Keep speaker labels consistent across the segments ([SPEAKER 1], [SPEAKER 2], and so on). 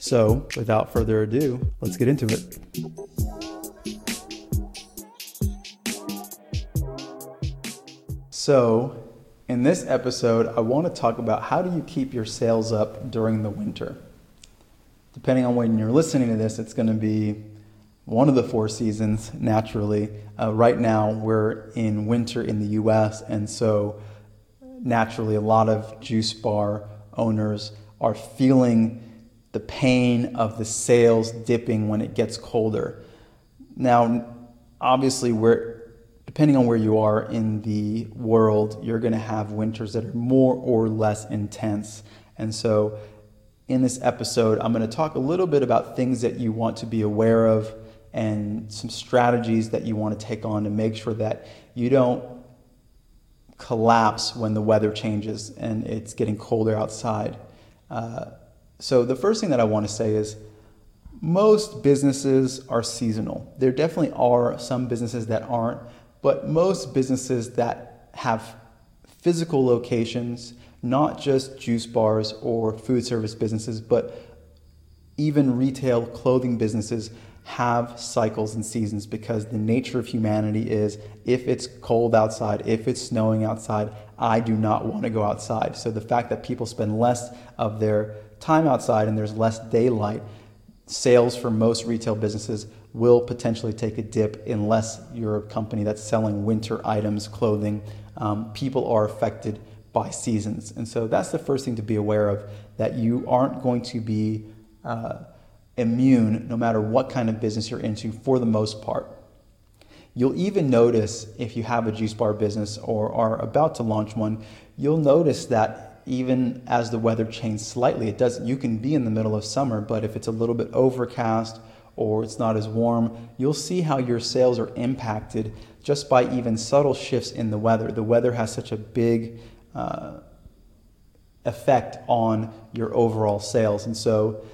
[SPEAKER 1] So, without further ado, let's get into it. So, in this episode, I want to talk about how do you keep your sales up during the winter. Depending on when you're listening to this, it's going to be one of the four seasons naturally. Uh, right now, we're in winter in the US, and so naturally, a lot of juice bar owners are feeling the pain of the sales dipping when it gets colder. Now, obviously, we're depending on where you are in the world, you're going to have winters that are more or less intense. And so, in this episode, I'm going to talk a little bit about things that you want to be aware of and some strategies that you want to take on to make sure that you don't collapse when the weather changes and it's getting colder outside. Uh, so, the first thing that I want to say is most businesses are seasonal. There definitely are some businesses that aren't, but most businesses that have physical locations, not just juice bars or food service businesses, but even retail clothing businesses have cycles and seasons because the nature of humanity is if it's cold outside, if it's snowing outside, I do not want to go outside. So the fact that people spend less of their time outside and there's less daylight, sales for most retail businesses will potentially take a dip unless you're a company that's selling winter items, clothing. Um, people are affected by seasons. And so that's the first thing to be aware of that you aren't going to be uh, immune no matter what kind of business you're into for the most part. You'll even notice if you have a juice bar business or are about to launch one, you'll notice that even as the weather changes slightly, it doesn't. you can be in the middle of summer, but if it's a little bit overcast or it's not as warm, you'll see how your sales are impacted just by even subtle shifts in the weather. The weather has such a big uh, effect on your overall sales. And so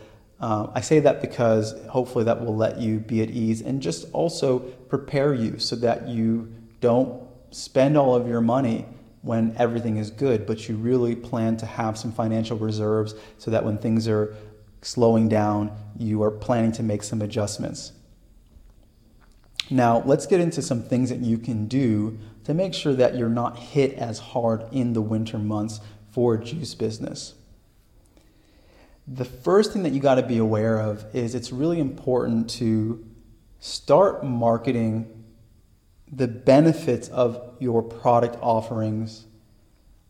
[SPEAKER 1] uh, I say that because hopefully that will let you be at ease and just also prepare you so that you don't spend all of your money when everything is good, but you really plan to have some financial reserves so that when things are slowing down, you are planning to make some adjustments. Now, let's get into some things that you can do to make sure that you're not hit as hard in the winter months for juice business. The first thing that you got to be aware of is it's really important to start marketing the benefits of your product offerings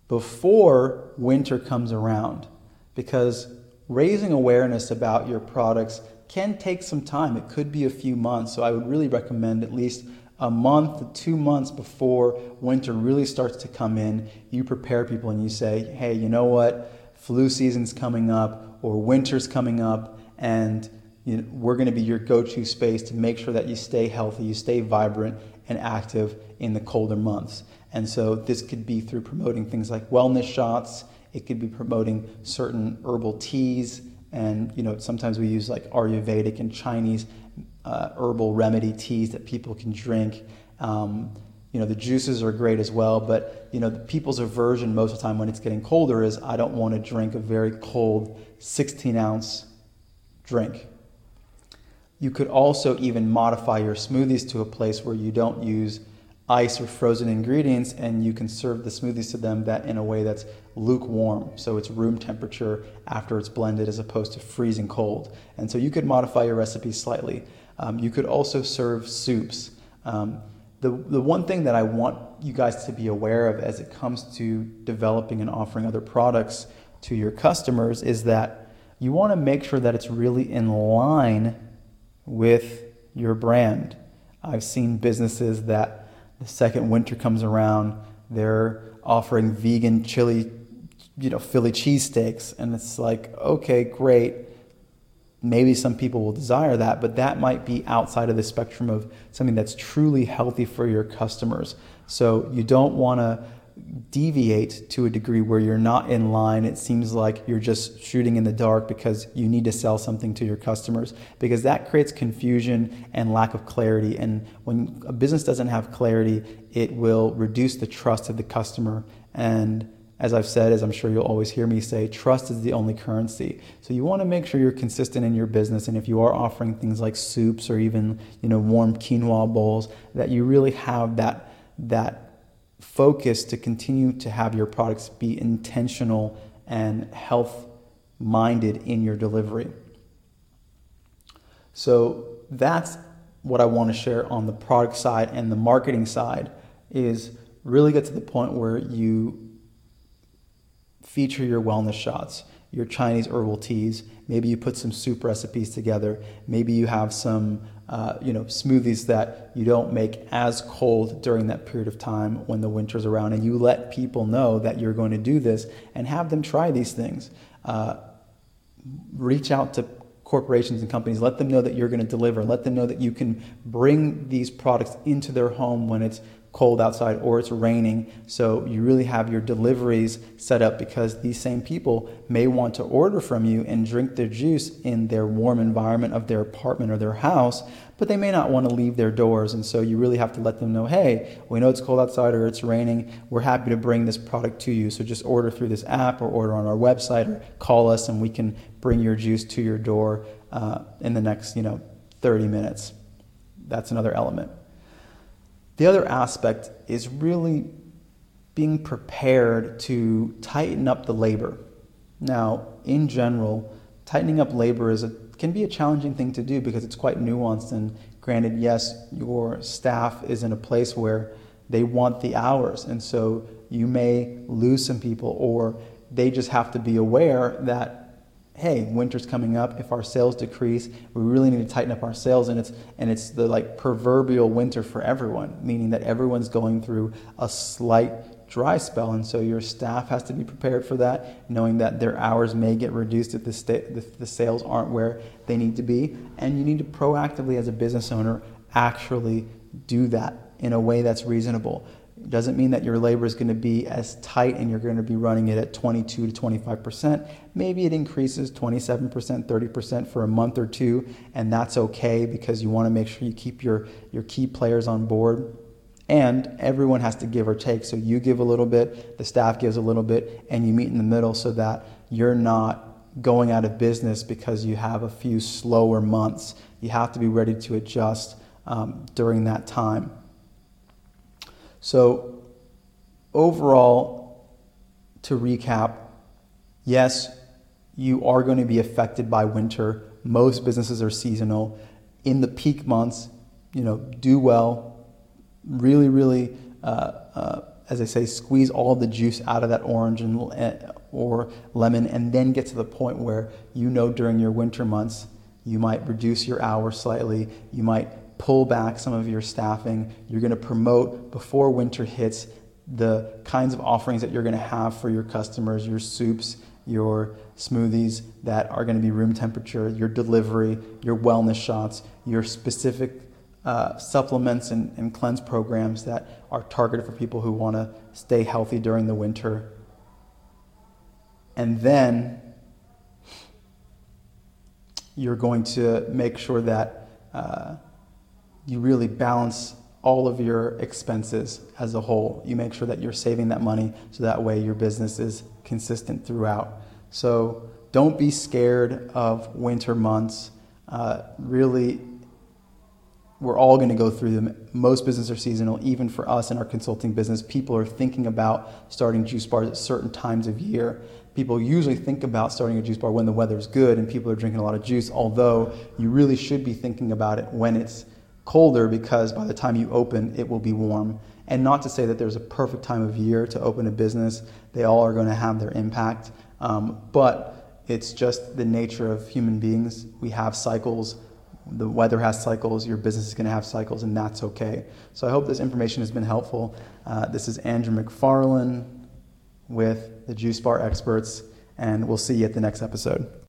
[SPEAKER 1] before winter comes around because raising awareness about your products can take some time. It could be a few months. So I would really recommend at least a month to two months before winter really starts to come in, you prepare people and you say, hey, you know what? Flu season's coming up or winter's coming up, and you know, we're going to be your go to space to make sure that you stay healthy, you stay vibrant and active in the colder months. And so this could be through promoting things like wellness shots it could be promoting certain herbal teas, and you know sometimes we use like Ayurvedic and Chinese uh, herbal remedy teas that people can drink. Um, you know the juices are great as well, but you know the people's aversion most of the time when it's getting colder is I don't want to drink a very cold 16 ounce drink. You could also even modify your smoothies to a place where you don't use ice or frozen ingredients and you can serve the smoothies to them that in a way that's lukewarm. So it's room temperature after it's blended as opposed to freezing cold. And so you could modify your recipe slightly. Um, you could also serve soups. Um, the, the one thing that i want you guys to be aware of as it comes to developing and offering other products to your customers is that you want to make sure that it's really in line with your brand i've seen businesses that the second winter comes around, they're offering vegan chili, you know, Philly cheesesteaks. And it's like, okay, great. maybe some people will desire that, but that might be outside of the spectrum of something that's truly healthy for your customers. So you don't want to deviate to a degree where you're not in line. It seems like you're just shooting in the dark because you need to sell something to your customers because that creates confusion and lack of clarity. And when a business doesn't have clarity, it will reduce the trust of the customer and as I've said, as I'm sure you'll always hear me say, trust is the only currency. So you want to make sure you're consistent in your business, and if you are offering things like soups or even you know warm quinoa bowls, that you really have that that focus to continue to have your products be intentional and health minded in your delivery. So that's what I want to share on the product side and the marketing side is really get to the point where you feature your wellness shots, your Chinese herbal teas. Maybe you put some soup recipes together. Maybe you have some, uh, you know, smoothies that you don't make as cold during that period of time when the winter's around, and you let people know that you're going to do this and have them try these things. Uh, reach out to corporations and companies. Let them know that you're going to deliver. Let them know that you can bring these products into their home when it's cold outside or it's raining. So you really have your deliveries set up because these same people may want to order from you and drink their juice in their warm environment of their apartment or their house, but they may not want to leave their doors. And so you really have to let them know hey, we know it's cold outside or it's raining. We're happy to bring this product to you. So just order through this app or order on our website or call us and we can bring your juice to your door uh, in the next, you know, 30 minutes. That's another element. The other aspect is really being prepared to tighten up the labor. Now, in general, tightening up labor is a, can be a challenging thing to do because it's quite nuanced. And granted, yes, your staff is in a place where they want the hours, and so you may lose some people, or they just have to be aware that hey, winter's coming up. If our sales decrease, we really need to tighten up our sales. And it's and it's the like proverbial winter for everyone, meaning that everyone's going through a slight dry spell, and so your staff has to be prepared for that, knowing that their hours may get reduced if the sta- if the sales aren't where they need to be, and you need to proactively, as a business owner, actually do that in a way that's reasonable. It doesn't mean that your labor is going to be as tight and you're going to be running it at 22 to 25%. Maybe it increases 27%, 30% for a month or two, and that's okay because you want to make sure you keep your, your key players on board. And everyone has to give or take. So you give a little bit, the staff gives a little bit, and you meet in the middle so that you're not going out of business because you have a few slower months. You have to be ready to adjust um, during that time. So, overall, to recap, yes, you are going to be affected by winter. Most businesses are seasonal. In the peak months, you know, do well. Really, really, uh, uh, as I say, squeeze all the juice out of that orange and uh, or lemon, and then get to the point where you know during your winter months you might reduce your hours slightly. You might pull back some of your staffing. You're going to promote before winter hits the kinds of offerings that you're going to have for your customers, your soups, your smoothies that are going to be room temperature, your delivery, your wellness shots, your specific uh, supplements and, and cleanse programs that are targeted for people who want to stay healthy during the winter. And then you're going to make sure that uh, you really balance all of your expenses as a whole. You make sure that you're saving that money so that way your business is consistent throughout. So don't be scared of winter months. Uh, really, we're all going to go through them. Most businesses are seasonal, even for us in our consulting business. People are thinking about starting juice bars at certain times of year. People usually think about starting a juice bar when the weather's good and people are drinking a lot of juice, although you really should be thinking about it when it's colder because by the time you open, it will be warm. And not to say that there's a perfect time of year to open a business, they all are going to have their impact. Um, but it's just the nature of human beings. We have cycles. The weather has cycles. Your business is going to have cycles, and that's okay. So I hope this information has been helpful. Uh, this is Andrew McFarlane with the Juice Bar Experts, and we'll see you at the next episode.